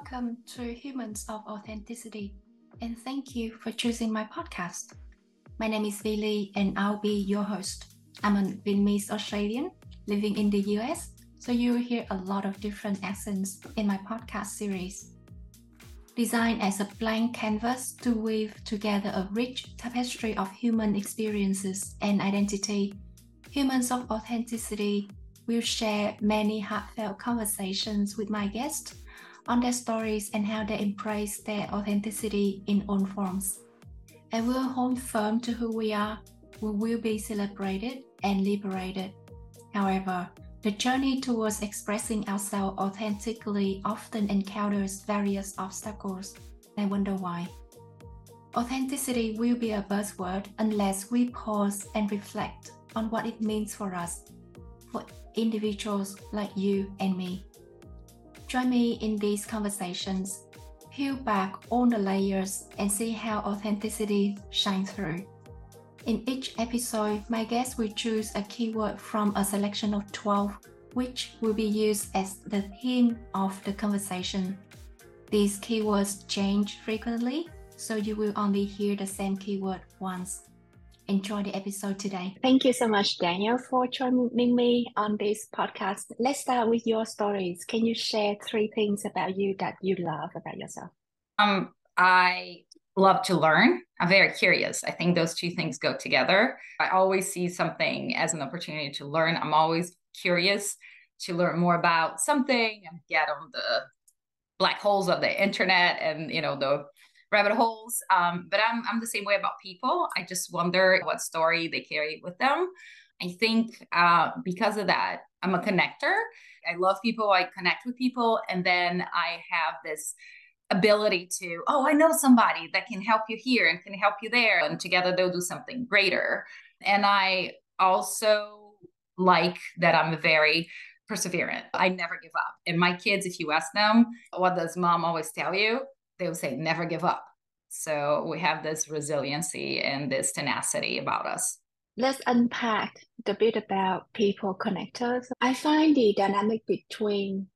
Welcome to Humans of Authenticity, and thank you for choosing my podcast. My name is Vili, and I'll be your host. I'm a Vietnamese Australian living in the US, so you'll hear a lot of different accents in my podcast series. Designed as a blank canvas to weave together a rich tapestry of human experiences and identity, Humans of Authenticity will share many heartfelt conversations with my guests on their stories and how they embrace their authenticity in all forms. And we'll hold firm to who we are, we will be celebrated and liberated. However, the journey towards expressing ourselves authentically often encounters various obstacles I wonder why. Authenticity will be a buzzword unless we pause and reflect on what it means for us, for individuals like you and me. Join me in these conversations, peel back all the layers and see how authenticity shines through. In each episode, my guests will choose a keyword from a selection of 12, which will be used as the theme of the conversation. These keywords change frequently, so you will only hear the same keyword once. Enjoy the episode today. Thank you so much, Danielle, for joining me on this podcast. Let's start with your stories. Can you share three things about you that you love about yourself? Um, I love to learn. I'm very curious. I think those two things go together. I always see something as an opportunity to learn. I'm always curious to learn more about something and get on the black holes of the internet and you know the rabbit holes. Um, but I'm I'm the same way about people. I just wonder what story they carry with them. I think uh, because of that, I'm a connector. I love people. I connect with people, and then I have this ability to, oh, I know somebody that can help you here and can help you there. And together they'll do something greater. And I also like that I'm very perseverant. I never give up. And my kids, if you ask them, what does mom always tell you? They will say, never give up. So we have this resiliency and this tenacity about us. Let's unpack the bit about people connectors. I find the dynamic between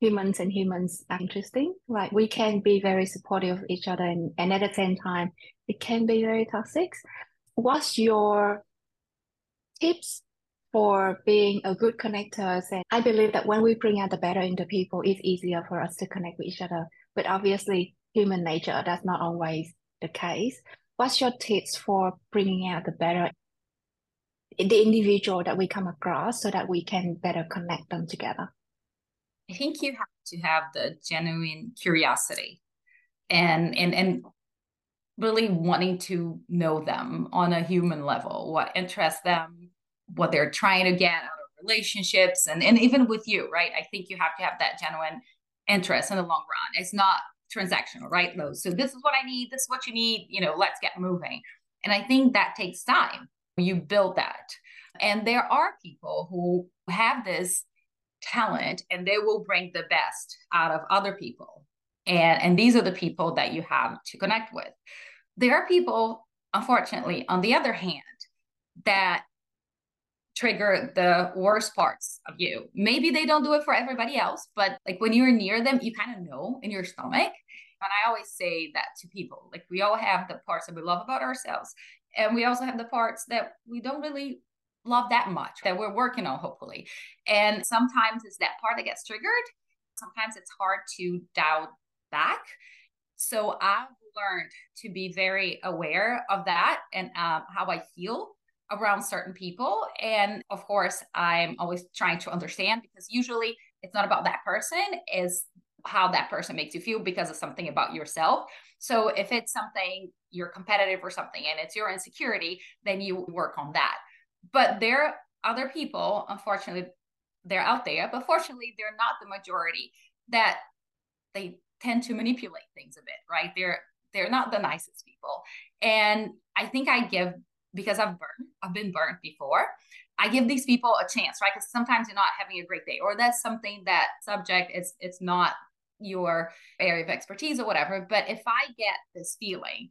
humans and humans are interesting. Like we can be very supportive of each other and, and at the same time it can be very toxic. What's your tips for being a good connector? And I believe that when we bring out the better into people, it's easier for us to connect with each other. But obviously human nature, that's not always the case. What's your tips for bringing out the better the individual that we come across so that we can better connect them together? I think you have to have the genuine curiosity and and and really wanting to know them on a human level, what interests them, what they're trying to get out of relationships and, and even with you, right? I think you have to have that genuine interest in the long run. It's not transactional, right? So this is what I need, this is what you need, you know, let's get moving. And I think that takes time. You build that. And there are people who have this talent and they will bring the best out of other people and and these are the people that you have to connect with there are people unfortunately on the other hand that trigger the worst parts of you maybe they don't do it for everybody else but like when you're near them you kind of know in your stomach and i always say that to people like we all have the parts that we love about ourselves and we also have the parts that we don't really love that much that we're working on, hopefully. And sometimes it's that part that gets triggered. Sometimes it's hard to dial back. So I've learned to be very aware of that and uh, how I feel around certain people. And of course, I'm always trying to understand because usually it's not about that person, is how that person makes you feel because of something about yourself. So if it's something you're competitive or something and it's your insecurity, then you work on that. But there are other people, unfortunately, they're out there, but fortunately, they're not the majority that they tend to manipulate things a bit, right? They're they're not the nicest people. And I think I give because I've burned, I've been burnt before. I give these people a chance, right? Because sometimes you're not having a great day, or that's something that subject is it's not your area of expertise or whatever. But if I get this feeling,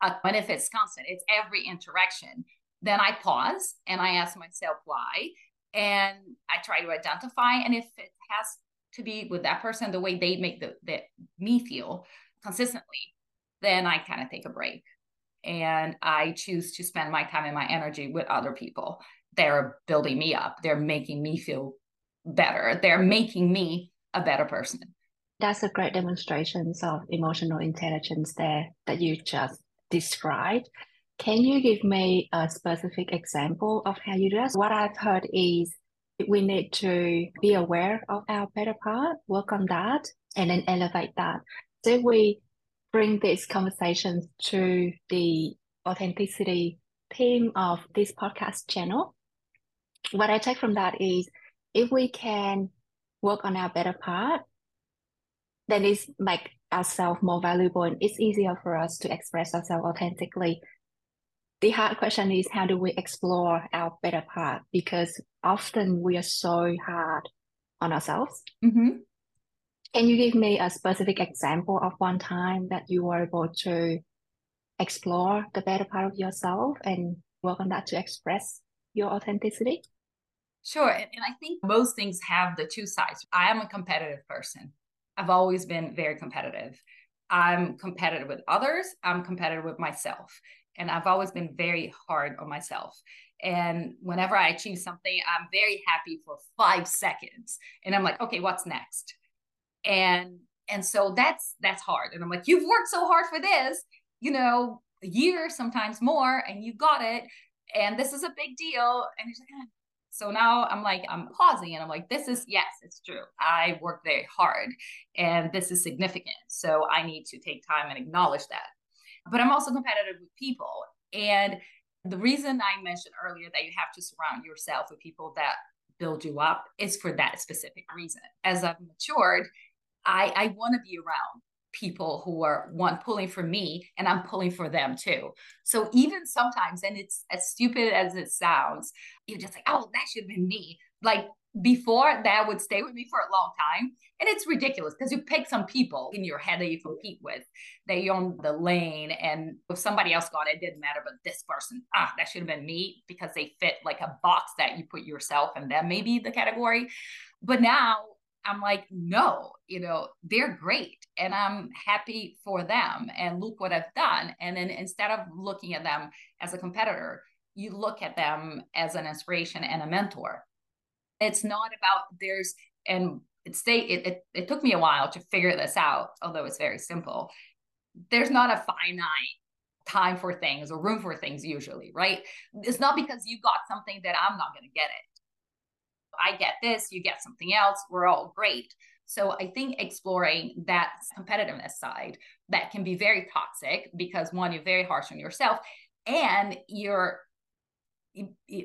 uh, and if it's constant, it's every interaction, then I pause and I ask myself why. And I try to identify. And if it has to be with that person, the way they make the, the me feel consistently, then I kind of take a break and I choose to spend my time and my energy with other people. They're building me up, they're making me feel better, they're making me a better person. That's a great demonstration of emotional intelligence there that you just described. Can you give me a specific example of how you do that? What I've heard is we need to be aware of our better part, work on that, and then elevate that. So we bring these conversations to the authenticity theme of this podcast channel. What I take from that is if we can work on our better part, then it's make ourselves more valuable and it's easier for us to express ourselves authentically. The hard question is how do we explore our better part? Because often we are so hard on ourselves. Mm-hmm. Can you give me a specific example of one time that you were able to explore the better part of yourself and work on that to express your authenticity? Sure. And, I think most things have the two sides. I am a competitive person. I've always been very competitive. I'm competitive with others, I'm competitive with myself. And I've always been very hard on myself. And whenever I achieve something, I'm very happy for five seconds. And I'm like, okay, what's next? And and so that's that's hard. And i'm like you've worked so hard for this you know a year sometimes more and you got it and this is a big deal. And he's like ah. so now i'm like i'm pausing and i'm like this is yes it's true. I worked very hard and this is significant so i need to take time and acknowledge that. But i'm also competitive with people and the reason i mentioned earlier that you have to surround yourself with people that build you up is for that specific reason. As i've matured I, I want to be around people who are one pulling for me and I'm pulling for them too. So even sometimes, and it's as stupid as it sounds, you're just like, oh, that should have been me. Like before, that would stay with me for a long time. And it's ridiculous because you pick some people in your head that you compete with. They own the lane. And if somebody else got it, it didn't matter. But this person, ah, that should have been me because they fit like a box that you put yourself and that may be the category. But now I'm like, no, you know, they're great and I'm happy for them and look what I've done. And then instead of looking at them as a competitor, you look at them as an inspiration and a mentor. It's not about there's, and it's they, it, it, it took me a while to figure this out, although it's very simple. There's not a finite time for things or room for things usually, right? It's not because you got something that I'm not going to get it I get this, you get something else, we're all great. So I think exploring that competitiveness side that can be very toxic because one, you're very harsh on yourself and you're,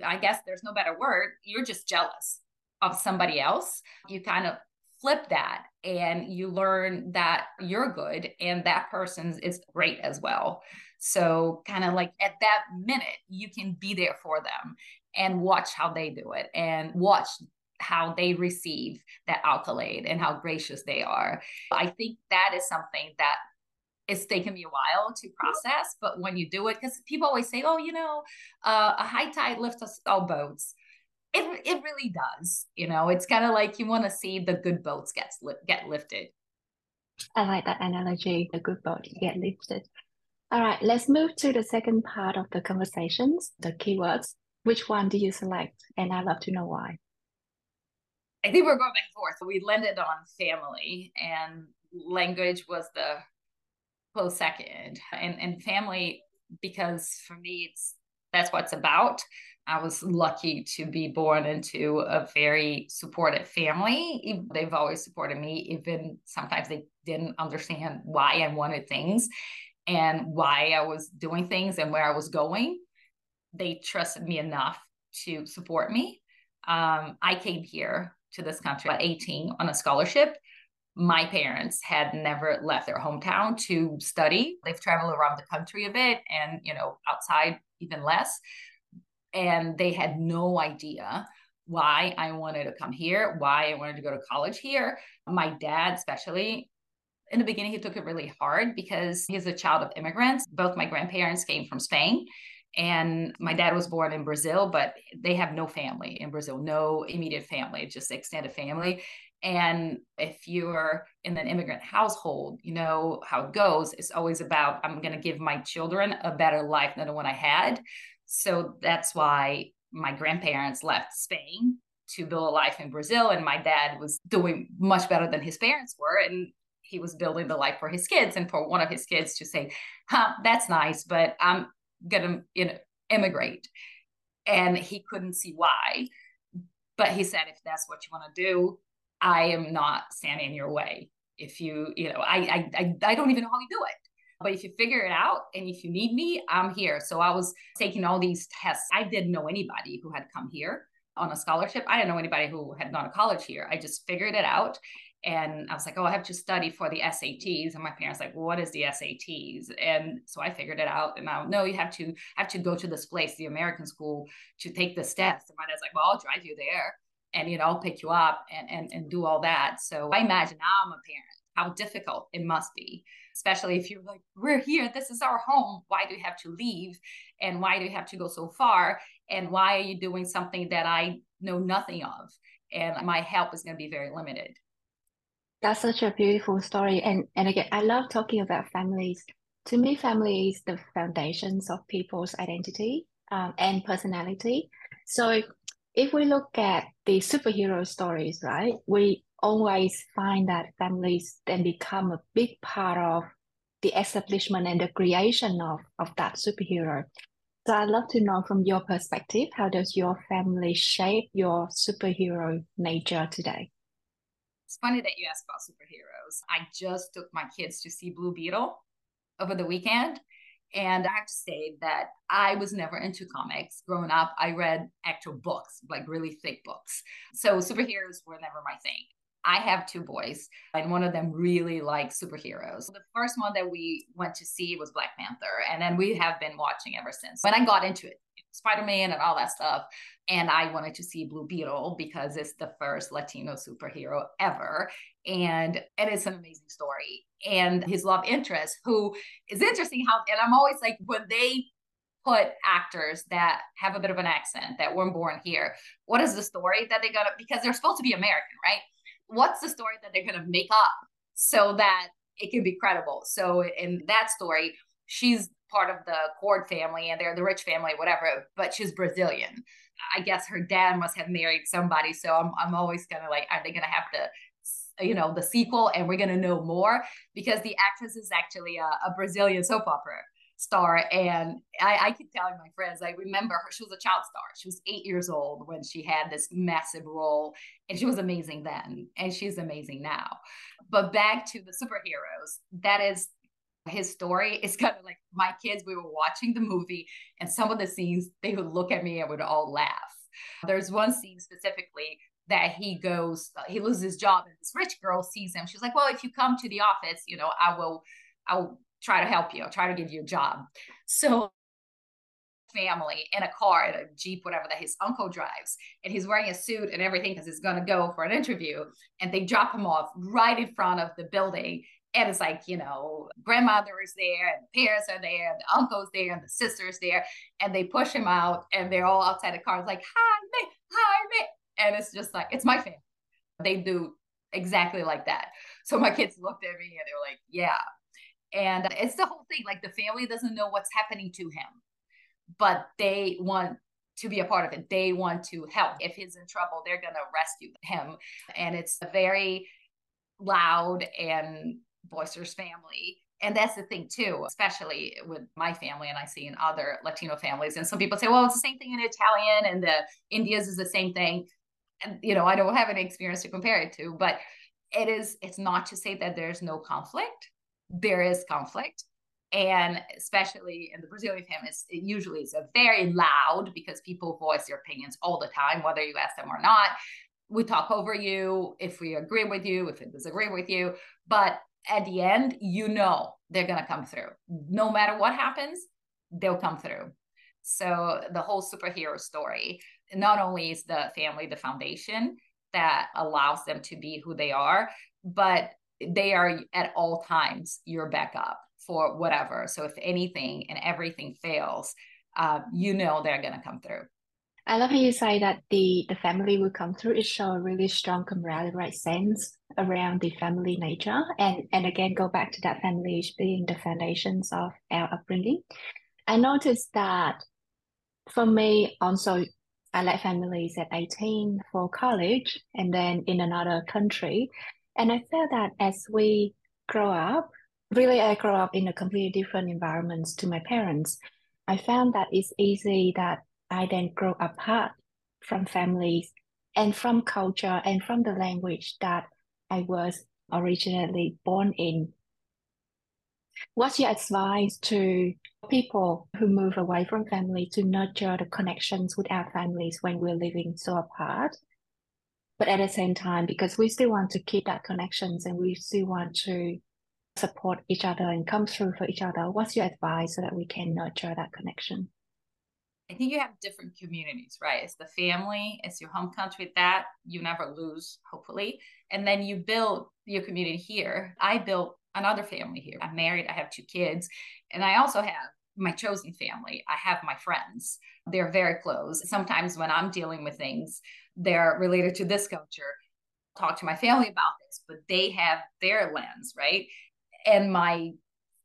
I guess there's no better word, you're just jealous of somebody else. You kind of flip that and you learn that you're good and that person's is great as well. So, kind of like at that minute, you can be there for them and watch how they do it and watch how they receive that accolade and how gracious they are. I think that is something that it's taken me a while to process, but when you do it, because people always say, oh, you know, uh, a high tide lifts us all boats. It, it really does. You know, it's kind of like you want to see the good boats get, get lifted. I like that analogy, the good boat get lifted. All right, let's move to the second part of the conversations, the keywords. Which one do you select? And I'd love to know why. I think we're going back and forth. So we landed on family, and language was the close second. And and family, because for me, it's that's what it's about. I was lucky to be born into a very supportive family. They've always supported me, even sometimes they didn't understand why I wanted things and why I was doing things and where I was going they trusted me enough to support me. Um, I came here to this country at 18 on a scholarship. My parents had never left their hometown to study. They've traveled around the country a bit and, you know, outside even less. And they had no idea why I wanted to come here, why I wanted to go to college here. My dad, especially, in the beginning, he took it really hard because he's a child of immigrants. Both my grandparents came from Spain and my dad was born in Brazil, but they have no family in Brazil, no immediate family, just extended family. And if you're in an immigrant household, you know how it goes. It's always about, I'm going to give my children a better life than the one I had. So that's why my grandparents left Spain to build a life in Brazil. And my dad was doing much better than his parents were. And he was building the life for his kids and for one of his kids to say, huh, that's nice, but I'm going to you know, immigrate. And he couldn't see why. But he said, if that's what you want to do, I am not standing in your way. If you, you know, I, I, I don't even know how you do it. But if you figure it out and if you need me, I'm here. So I was taking all these tests. I didn't know anybody who had come here on a scholarship. I didn't know anybody who had gone to college here. I just figured it out. And I was like, oh, I have to study for the SATs. And my parents like, well, what is the SATs? And so I figured it out. And now, no, you have to have to go to this place, the American school, to take this test. And my dad's like, well, I'll drive you there and you know I'll pick you up and, and and do all that. So I imagine now I'm a parent how difficult it must be, especially if you're like, we're here, this is our home. Why do you have to leave? And why do you have to go so far? And why are you doing something that I know nothing of? And my help is going to be very limited. That's such a beautiful story. And and again, I love talking about families. To me, family is the foundations of people's identity um, and personality. So if we look at the superhero stories, right, we always find that families then become a big part of the establishment and the creation of, of that superhero. So I'd love to know from your perspective, how does your family shape your superhero nature today? It's funny that you asked about superheroes. I just took my kids to see Blue Beetle over the weekend. And I have to say that I was never into comics. Growing up, I read actual books, like really thick books. So superheroes were never my thing. I have two boys, and one of them really likes superheroes. The first one that we went to see was Black Panther, and then we have been watching ever since. When I got into it, Spider Man and all that stuff, and I wanted to see Blue Beetle because it's the first Latino superhero ever, and and it's an amazing story and his love interest, who is interesting how, and I'm always like, when they put actors that have a bit of an accent that weren't born here, what is the story that they're gonna, because they're supposed to be American, right? What's the story that they're gonna make up so that it can be credible? So in that story, she's part of the Kord family and they're the rich family, whatever, but she's Brazilian. I guess her dad must have married somebody. So I'm, I'm always kind of like, are they going to have to you know the sequel and we're going to know more because the actress is actually a, a brazilian soap opera star and I, I keep telling my friends i remember her she was a child star she was eight years old when she had this massive role and she was amazing then and she's amazing now but back to the superheroes that is his story is kind of like my kids we were watching the movie and some of the scenes they would look at me and would all laugh there's one scene specifically that he goes, he loses his job, and this rich girl sees him. She's like, "Well, if you come to the office, you know, I will, I will try to help you. I'll try to give you a job." So family in a car in a jeep whatever that his uncle drives and he's wearing a suit and everything because he's going to go for an interview and they drop him off right in front of the building and it's like you know grandmother is there and the parents are there and the uncle's there and the sister's there and they push him out and they're all outside the car it's like hi me Jaime and it's just like, it's my family. They do exactly like that. So my kids looked at me and they were like, yeah. And it's the whole thing. Like the family doesn't know what's happening to him, but they want to be a part of it. They want to help. If he's in trouble, they're going to rescue him. And it's a very loud and boisterous family. And that's the thing too, especially with my family, and I see in other Latino families. And some people say, well, it's the same thing in Italian, and the Indians is the same thing And, you know, I don't have any experience to compare it to, but it is, it's not to say that there's no conflict. There is conflict. And especially in the Brazilian families, it usually is very loud because people voice their opinions all the time, whether you ask them or not. We talk over you if we agree with you, if we disagree with you. But at the end, you know they're going to come through. No matter what happens, they'll come through. So the whole superhero story not only is the family the foundation that allows them to be who they are, but they are at all times your backup for whatever. So if anything and everything fails, uh, you know they're going to come through. I love how you say that the the family will come through. It show a really strong camaraderie sense around the family nature, and and again go back to that family being the foundations of our upbringing. I noticed that for me also, I left families at eighteen for college, and then in another country, and I felt that as we grow up, really I grew up in a completely different environment to my parents. I found that it's easy that I then grow apart from families and from culture and from the language that I was originally born in. What's your advice to people who move away from family to nurture the connections with our families when we're living so apart? But at the same time, because we still want to keep that connections and we still want to support each other and come through for each other, what's your advice so that we can nurture that connection? I think you have different communities, right? It's the family, it's your home country that you never lose, hopefully. And then you build your community here. I built another family here. I'm married, I have two kids, and I also have my chosen family. I have my friends. They're very close. Sometimes when I'm dealing with things, they're related to this culture. Talk to my family about this, but they have their lens, right? And my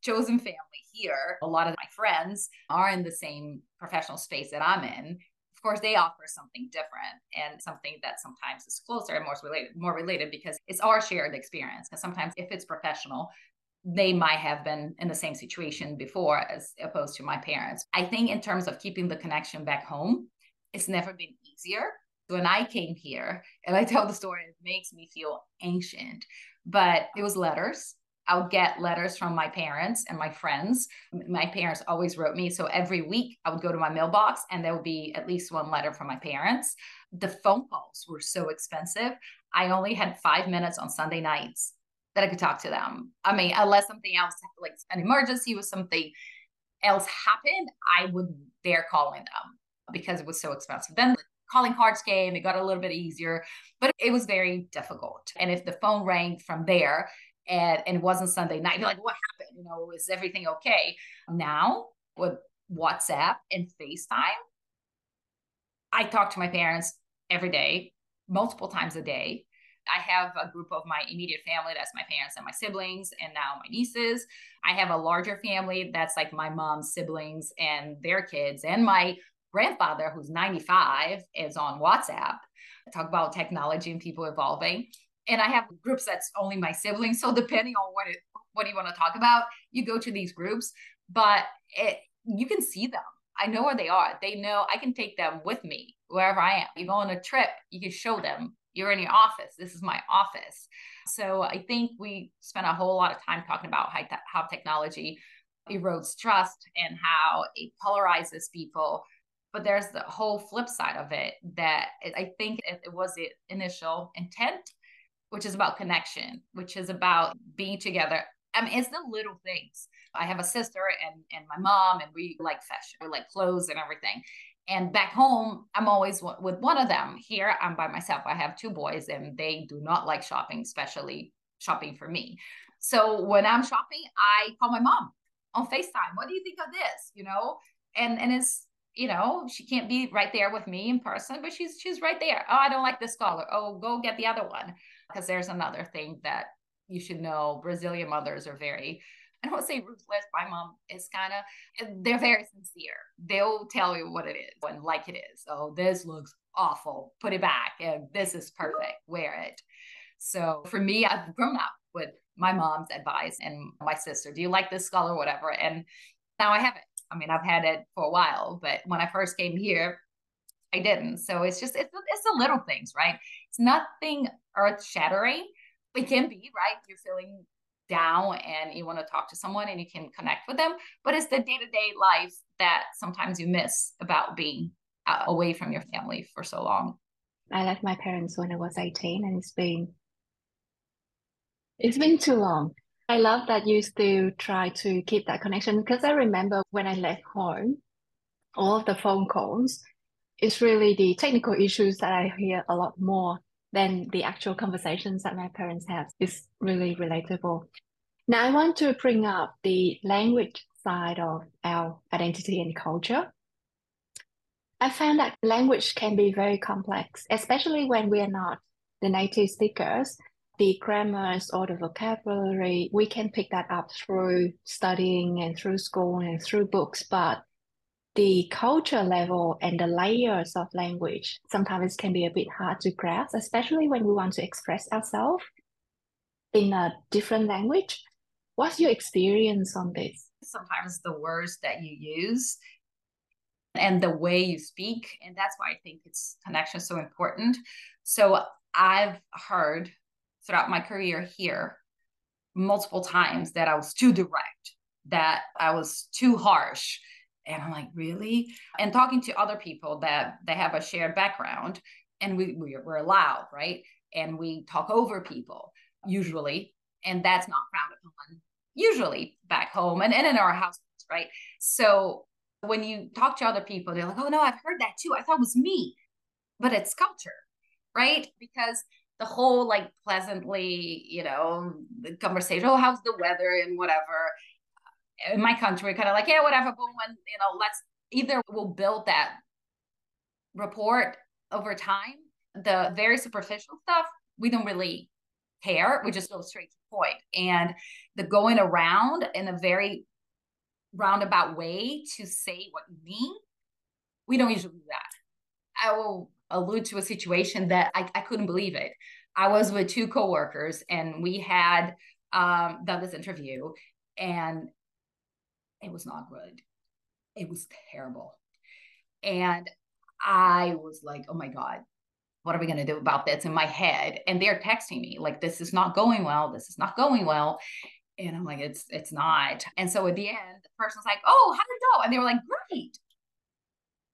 chosen family here, a lot of my friends are in the same professional space that I'm in. Of course, they offer something different and something that sometimes is closer and more related, more related because it's our shared experience. Because sometimes if it's professional, they might have been in the same situation before as opposed to my parents. I think in terms of keeping the connection back home, it's never been easier. When I came here and I tell the story, it makes me feel ancient, but it was letters I would get letters from my parents and my friends. My parents always wrote me. So every week I would go to my mailbox and there would be at least one letter from my parents. The phone calls were so expensive. I only had five minutes on Sunday nights that I could talk to them. I mean, unless something else, like an emergency was something else happened, I wouldn't dare calling them because it was so expensive. Then the calling cards came, it got a little bit easier, but it was very difficult. And if the phone rang from there, and, and it wasn't Sunday night. You're like, what happened? You know, is everything okay? Now with WhatsApp and FaceTime, I talk to my parents every day, multiple times a day. I have a group of my immediate family that's my parents and my siblings, and now my nieces. I have a larger family that's like my mom's siblings and their kids, and my grandfather, who's 95, is on WhatsApp. I talk about technology and people evolving and I have groups that's only my siblings. So depending on what it, what you want to talk about, you go to these groups, but it, you can see them. I know where they are. They know I can take them with me wherever I am. You go on a trip, you can show them you're in your office. This is my office. So I think we spent a whole lot of time talking about how, how technology erodes trust and how it polarizes people. But there's the whole flip side of it that I think it was the initial intent which is about connection, which is about being together. I mean, it's the little things. I have a sister and, and my mom, and we like fashion, we like clothes and everything. And back home, I'm always with one of them. Here, I'm by myself. I have two boys, and they do not like shopping, especially shopping for me. So when I'm shopping, I call my mom on FaceTime. What do you think of this? You know, and and it's you know she can't be right there with me in person, but she's she's right there. Oh, I don't like this color. Oh, go get the other one because there's another thing that you should know Brazilian mothers are very I don't say ruthless. My mom is kind of, they're very sincere. They'll tell you what it is and like it is. Oh, this looks awful. Put it back. And this is perfect. Wear it. So for me, I've grown up with my mom's advice and my sister. Do you like this skull or whatever? And now I have it. I mean, I've had it for a while, but when I first came here, I didn't. So it's just it's it's the little things, right? It's nothing earth shattering. It can be right. You're feeling down and you want to talk to someone and you can connect with them, but it's the day to day life that sometimes you miss about being uh, away from your family for so long. I left my parents when I was 18 and it's been it's been too long. I love that you still try to keep that connection because I remember when I left home, all of the phone calls it's really the technical issues that I hear a lot more than the actual conversations that my parents have. It's really relatable. Now, I want to bring up the language side of our identity and culture. I found that language can be very complex, especially when we are not the native speakers. The grammars or the vocabulary, we can pick that up through studying and through school and through books, but the culture level and the layers of language sometimes can be a bit hard to grasp, especially when we want to express ourselves in a different language. What's your experience on this? Sometimes the words that you use and the way you speak, and that's why I think it's connection is so important. So I've heard throughout my career here multiple times that I was too direct, that I was too harsh and i'm like really? And talking to other people that they have a shared background and we, we we're loud right? And we talk over people usually and that's not frowned upon usually back home and, and in our households right? So when you talk to other people they're like oh no i've heard that too. I thought it was me. But it's culture right? Because the whole like pleasantly you know the conversation oh how's the weather? and whatever in my country, kind of like, yeah, whatever, but when you know, let's either we'll build that report over time. The very superficial stuff, we don't really care. We just go straight to point. And the going around in a very roundabout way to say what you mean, we don't usually do that. I will allude to a situation that I, I couldn't believe it. I was with two coworkers and we had um, done this interview and it was not good. It was terrible. And I was like, oh my God, what are we going to do about this in my head? And they're texting me like, this is not going well. This is not going well. And I'm like, it's it's not. And so at the end, the person's like, oh, how did it go? And they were like, great.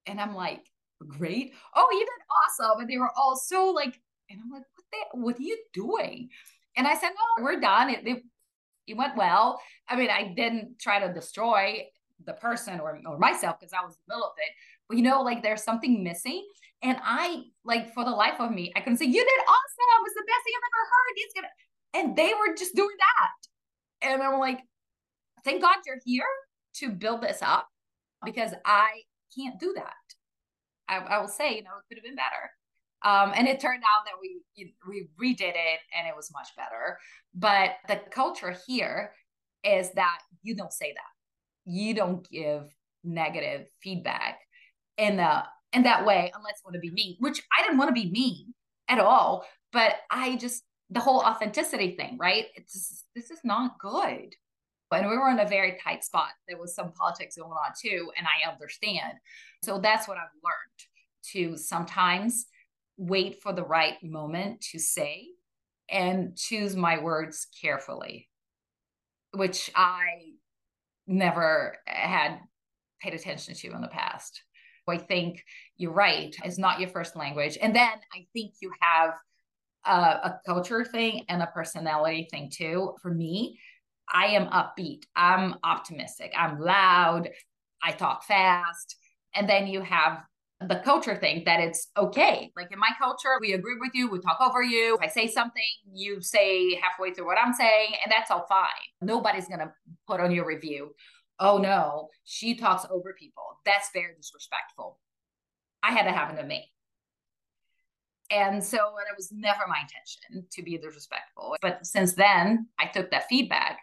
And I'm like, great. Oh, you did awesome. And they were all so like, and I'm like, what the, what are you doing? And I said, no, we're done. It, it it went well. I mean, I didn't try to destroy the person or, or myself because I was in the middle of it. But you know, like there's something missing. And I like for the life of me, I couldn't say, You did awesome. Was the best thing I've ever heard. It's gonna and they were just doing that. And I'm like, thank God you're here to build this up because I can't do that. I, I will say, you know, it could have been better. Um, and it turned out that we we redid it and it was much better. But the culture here is that you don't say that. You don't give negative feedback in the in that way unless you want to be mean, which I didn't want to be mean at all. But I just the whole authenticity thing, right? It's this is not good. And we were in a very tight spot. There was some politics going on too, and I understand. So that's what I've learned to sometimes wait for the right moment to say and choose my words carefully, which I never had paid attention to in the past. I think you're right, it's not your first language. And then I think you have a, a culture thing and a personality thing too. For me, I am upbeat, I'm optimistic, I'm loud, I talk fast. And then you have the culture thing that it's okay. Like in my culture, we agree with you, we talk over you. If I say something, you say halfway through what I'm saying, and that's all fine. Nobody's going to put on your review, oh no, she talks over people. That's very disrespectful. I had it happen to me. And so it was never my intention to be disrespectful. But since then, I took that feedback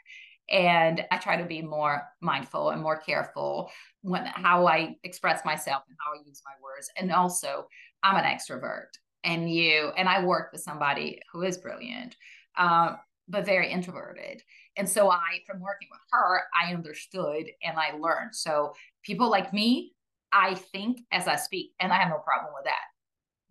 and I try to be more mindful and more careful when how I express myself and how I use my words. And also, I'm an extrovert, and you and I work with somebody who is brilliant, uh, but very introverted. And so I, from working with her, I understood and I learned. So people like me, I think as I speak, and I have no problem with that.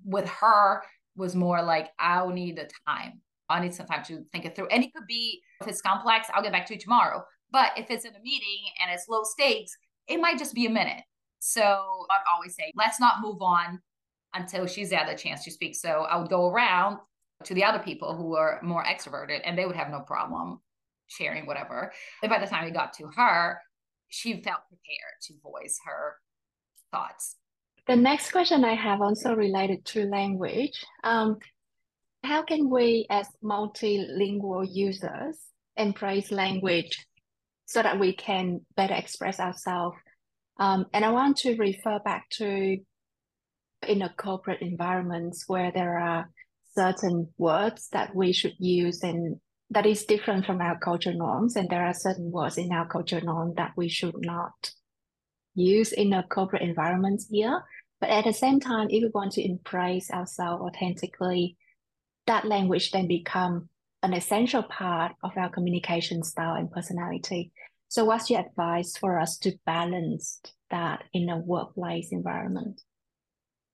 With her was more like I'll need the time I need some time to think it through. And it could be, if it's complex, I'll get back to you tomorrow. But if it's in a meeting and it's low stakes, it might just be a minute. So I'd always say, let's not move on until she's had a chance to speak. So I would go around to the other people who are more extroverted and they would have no problem sharing whatever. But by the time we got to her, she felt prepared to voice her thoughts. The next question I have also related to language. Um, how can we, as multilingual users, embrace language so that we can better express ourselves? Um, and I want to refer back to in a corporate environment where there are certain words that we should use and that is different from our culture norms and there are certain words in our culture norm that we should not use in a corporate environment here but at the same time if we want to embrace ourselves authentically that language then become an essential part of our communication style and personality so what's your advice for us to balance that in a workplace environment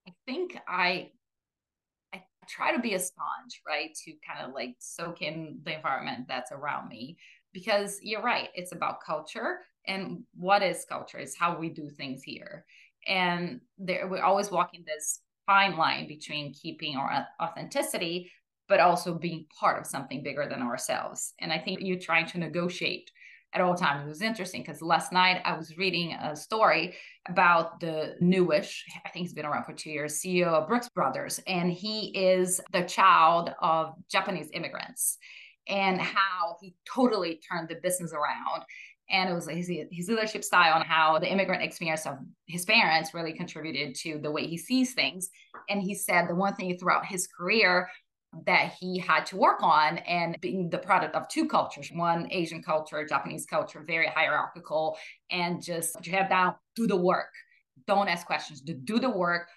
i think i I try to be a sponge, right? To kind of like soak in the environment that's around me. Because you're right, it's about culture. And what is culture? Is how we do things here. And there, we're always walking this fine line between keeping our authenticity, but also being part of something bigger than ourselves. And I think you're trying to negotiate at all times. It was interesting because last night I was reading a story about the newish, I think he's been around for two years, CEO of Brooks Brothers, and he is the child of Japanese immigrants and how he totally turned the business around. And it was his, his leadership style and how the immigrant experience of his parents really contributed to the way he sees things. And he said the one thing throughout his career that he had to work on and being the product of two cultures one asian culture japanese culture very hierarchical and just your head down do the work. Don't ask questions do the work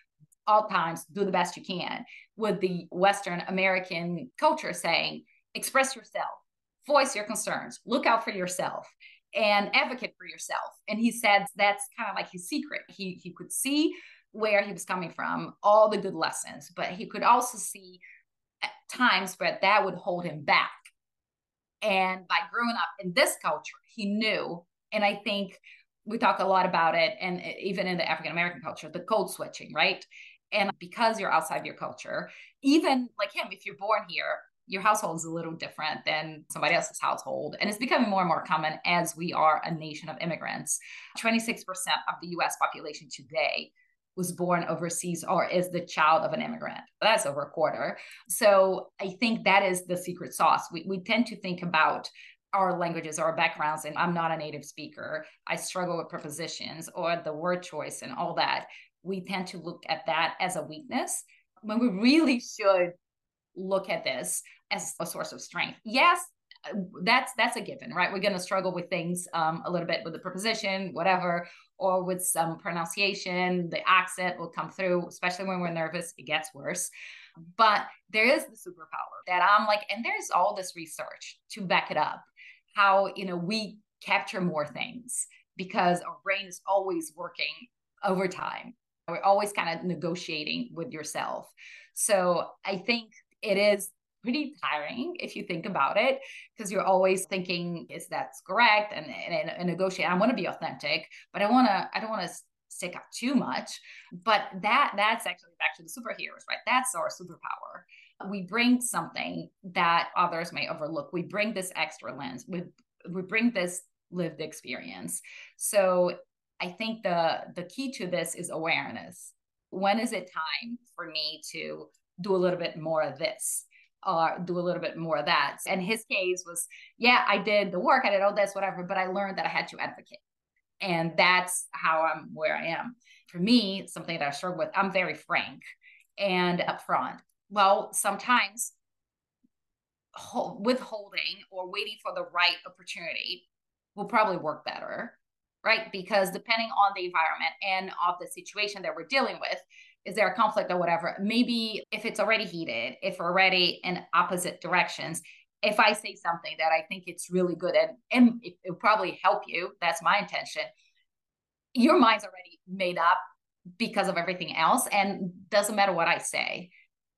all times do the best you can. With the western american culture saying express yourself voice your concerns look out for yourself and advocate for yourself. And he said that's kind of like his secret. He he could see where he was coming from all the good lessons but he could also see times where that would hold him back. And by growing up in this culture, he knew, and I think we talk a lot about it, and even in the African American culture, the code switching, right? And because you're outside your culture, even like him, if you're born here, your household is a little different than somebody else's household. And it's becoming more and more common as we are a nation of immigrants. 26% of the US population today was born overseas or is the child of an immigrant. That's over a quarter. So I think that is the secret sauce. We, we tend to think about our languages, our backgrounds, and I'm not a native speaker. I struggle with prepositions or the word choice and all that. We tend to look at that as a weakness when we really should look at this as a source of strength. Yes, that's that's a given right? We're going to struggle with things um, a little bit with the preposition whatever or with some pronunciation the accent will come through especially when we're nervous it gets worse. But there is the superpower that i'm like and there's all this research to back it up how you know we capture more things because our brain is always working overtime. We're always kind of negotiating with yourself. So i think it is pretty tiring if you think about it because you're always thinking is that's correct? and, and, and negotiate i want to be authentic but i want to i don't want to stick out too much. But that that's actually back to the superheroes right? That's our superpower. We bring something that others may overlook. We bring this extra lens. We, we bring this lived experience. So i think the the key to this is awareness. When is it time for me to do a little bit more of this uh, do a little bit more of that. And his case was, yeah, I did the work, I did all this, whatever, but I learned that I had to advocate. And that's how I'm where I am. For me, something that I struggle with, I'm very frank and upfront. Well, sometimes withholding or waiting for the right opportunity will probably work better, right? Because depending on the environment and of the situation that we're dealing with, is there a conflict or whatever maybe if it's already heated if already in opposite directions if i say something that i think it's really good and, and it, will probably help you that's my intention your mind's already made up because of everything else and doesn't matter what i say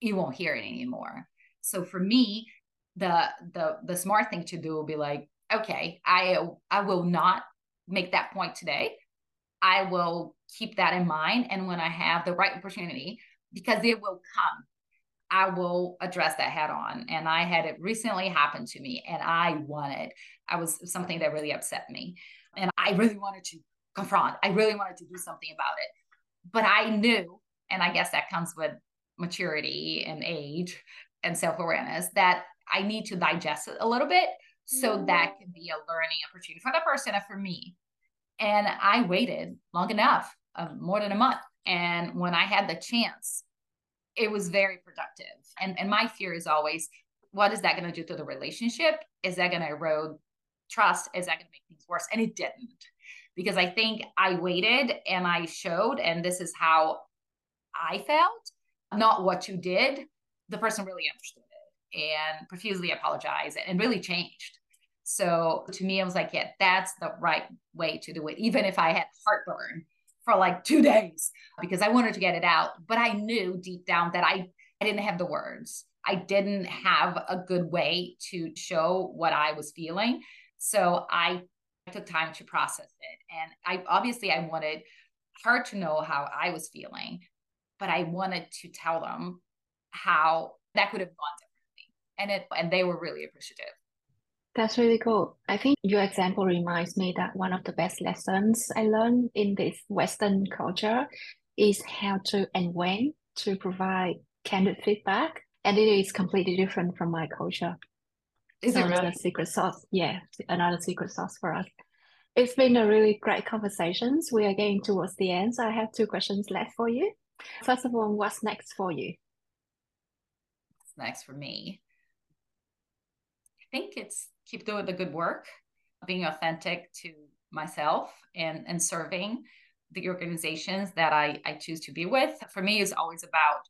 you won't hear it anymore. So for me the the the smart thing to do will be like okay i i will not make that point today I will keep that in mind. And when I have the right opportunity, because it will come, I will address that head on. And I had it recently happen to me and I wanted, I was something that really upset me. And I really wanted to confront, I really wanted to do something about it. But I knew, and I guess that comes with maturity and age and self awareness, that I need to digest it a little bit so that mm-hmm. can be a learning opportunity for the person and for me and I waited long enough, uh, more than a month, And when I had the chance, it was very productive. And and my fear is always, what is that going to do to the relationship? Is that going to erode trust? Is that going to make things worse? And it didn't. Because I think I waited and I showed, and this is how I felt, not what you did. The person really understood it and profusely apologized and really changed. So to me, I was like, yeah, that's the right way to do it. Even if I had heartburn for like two days because I wanted to get it out. But I knew deep down that I, I didn't have the words. I didn't have a good way to show what I was feeling. So I took time to process it. And I obviously I wanted her to know how I was feeling, but I wanted to tell them how that could have gone differently. And it and they were really appreciative. That's really cool. I think your example reminds me that one of the best lessons I learned in this Western culture is how to and when to provide candid feedback. And it is completely different from my culture. Is so it really? secret sauce. Yeah, another secret sauce for us. It's been a really great conversations. We are getting towards the end. So I have two questions left for you. First of all, what's next for you? What's next for me? I think it's keep doing the good work, being authentic to myself and, and serving the organizations that I, I choose to be with. For me, it's always about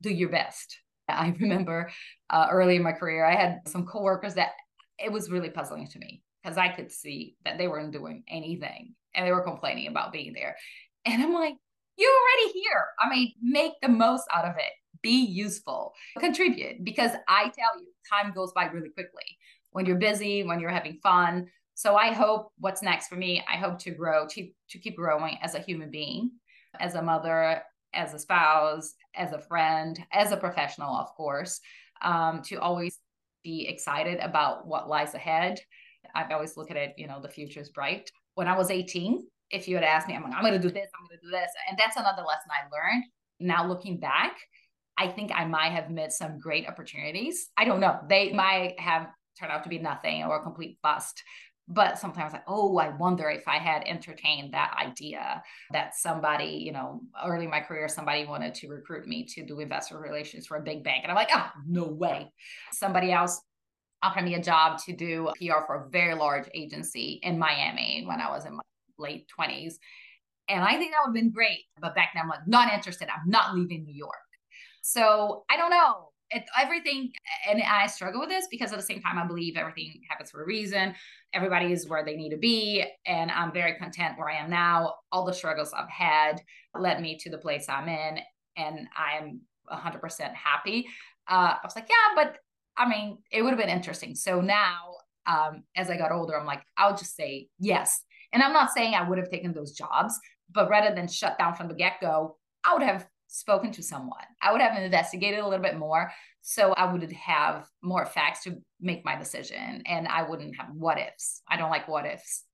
do your best. I remember uh, early in my career, I had some coworkers that it was really puzzling to me because I could see that they weren't doing anything and they were complaining about being there. And I'm like, you're already here. I mean, make the most out of it. Be useful, contribute because I tell you, time goes by really quickly when you're busy, when you're having fun. So I hope what's next for me, I hope to grow, to, to keep growing as a human being, as a mother, as a spouse, as a friend, as a professional, of course, um, to always be excited about what lies ahead. I've always look at it, you know, the future is bright. When I was 18, if you had asked me, I'm like, I'm going to do this, I'm going to do this. And that's another lesson I learned. Now looking back, I think I might have missed some great opportunities. I don't know. They might have turned out to be nothing or a complete bust. But sometimes I was like, oh, I wonder if I had entertained that idea that somebody, you know, early in my career, somebody wanted to recruit me to do investor relations for a big bank. And I'm like, oh, no way. Somebody else offered me a job to do PR for a very large agency in Miami when I was in my late 20s. And I think that would have been great. But back then, I'm like, not interested. I'm not leaving New York. So I don't know it, everything and i struggle with this because at the same time i believe everything happens for a reason. Everybody is where they need to be and i'm very content where i am now. All the struggles i've had led me to the place i'm in and i am 100% happy. Uh, i was like yeah but i mean it would have been interesting. So now um, as i got older i'm like i'll just say yes. And i'm not saying i would have taken those jobs but rather than shut down from the get-go i would have spoken to someone. I would have investigated a little bit more. So I would have more facts to make my decision and I wouldn't have what ifs. I don't like what ifs.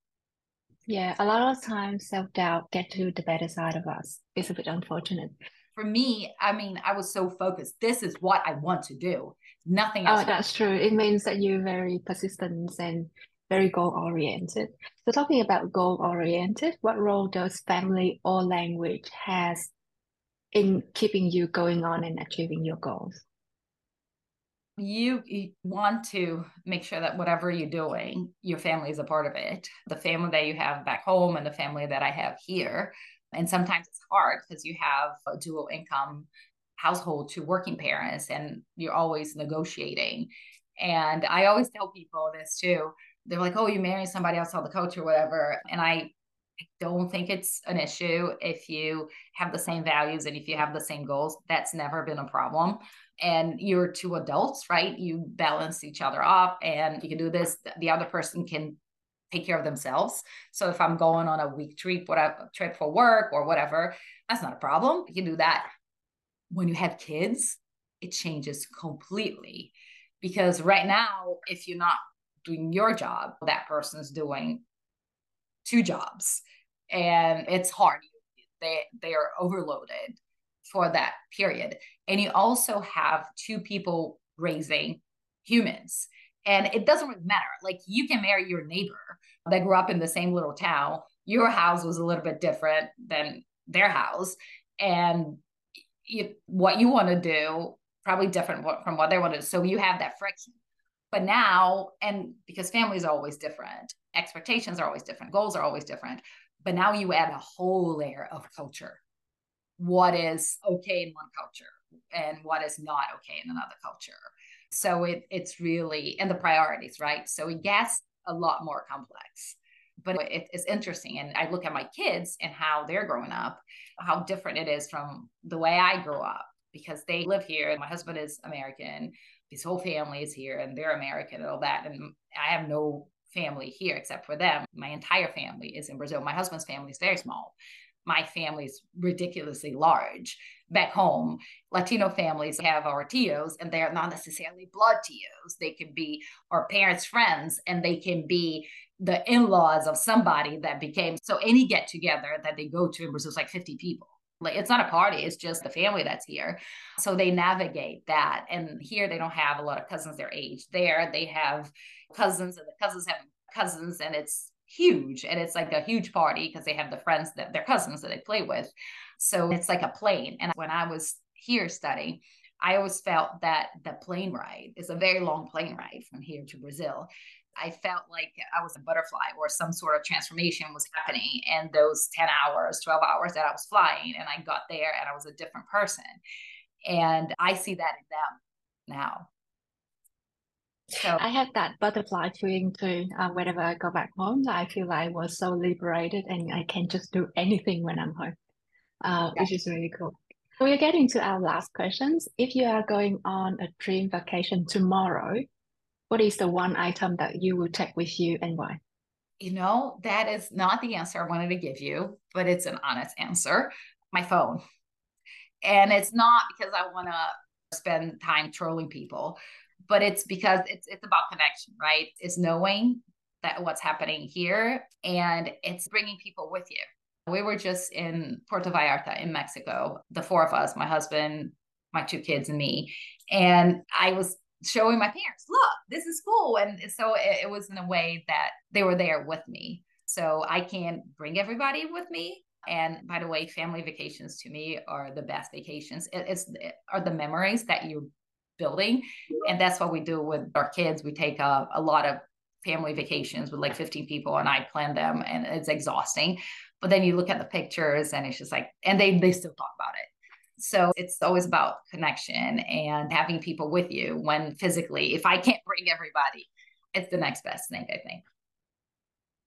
Yeah, a lot of times self doubt get to the better side of us. It's a bit unfortunate. For me, I mean, I was so focused. This is what I want to do. Nothing oh, else. Oh, that's true. It means that you're very persistent and very goal oriented. So talking about goal oriented, what role does family or language has in keeping you going on and achieving your goals? You, you, want to make sure that whatever you're doing, your family is a part of it. The family that you have back home and the family that I have here. And sometimes it's hard because you have a dual income household to working parents and you're always negotiating. And I always tell people this too. They're like, oh, you marry somebody else the coach or whatever. And I I don't think it's an issue if you have the same values and if you have the same goals. That's never been a problem. And you're two adults, right? You balance each other up and you can do this. The other person can take care of themselves. So if I'm going on a week trip, whatever trip for work or whatever, that's not a problem. You can do that. When you have kids, it changes completely. Because right now, if you're not doing your job, that person's doing two jobs and it's hard. They they are overloaded for that period. And you also have two people raising humans. And it doesn't really matter. Like you can marry your neighbor that grew up in the same little town. Your house was a little bit different than their house. And you, what you want to do probably different from what they want to do. So you have that friction. But now, and because families are always different, expectations are always different, goals are always different. But now you add a whole layer of culture. What is okay in one culture and what is not okay in another culture. So it it's really and the priorities, right? So it gets a lot more complex. But it, it's interesting, and I look at my kids and how they're growing up, how different it is from the way I grew up because they live here. My husband is American. His whole family is here, and they're American and all that. And I have no family here except for them. My entire family is in Brazil. My husband's family is very small. My family is ridiculously large. Back home, Latino families have our tios, and they're not necessarily blood tios. They can be our parents' friends, and they can be the in-laws of somebody that became so any get together that they go to in Brazil is like 50 people. Like it's not a party, it's just the family that's here. So they navigate that. And here they don't have a lot of cousins their age. There they have cousins, and the cousins have cousins, and it's huge. And it's like a huge party because they have the friends that their cousins that they play with. So it's like a plane. And when I was here studying, I always felt that the plane ride is a very long plane ride from here to Brazil. I felt like I was a butterfly or some sort of transformation was happening. And those 10 hours, 12 hours that I was flying, and I got there and I was a different person. And I see that in them now. So I had that butterfly feeling too. Uh, whenever I go back home, I feel like I was so liberated and I can just do anything when I'm home, uh, which is really cool. We're getting to our last questions. If you are going on a dream vacation tomorrow, what is the one item that you will take with you and why? You know, that is not the answer I wanted to give you, but it's an honest answer. My phone. And it's not because I want to spend time trolling people, but it's because it's it's about connection, right? It's knowing that what's happening here and it's bringing people with you. We were just in Puerto Vallarta in Mexico, the four of us, my husband, my two kids, and me. And I was showing my parents, look, this is cool. And so it, it was in a way that they were there with me. So I can bring everybody with me. And by the way, family vacations to me are the best vacations. It, it's it are the memories that you're building, and that's what we do with our kids. We take a, a lot of family vacations with like 15 people, and I plan them, and it's exhausting. But then you look at the pictures, and it's just like, and they they still talk about it. So it's always about connection and having people with you when physically, if I can't bring everybody, it's the next best thing, I think.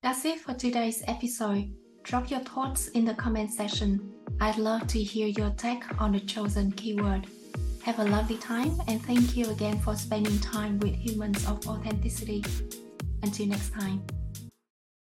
That's it for today's episode. Drop your thoughts in the comment section. I'd love to hear your take on the chosen keyword. Have a lovely time and thank you again for spending time with humans of authenticity. Until next time.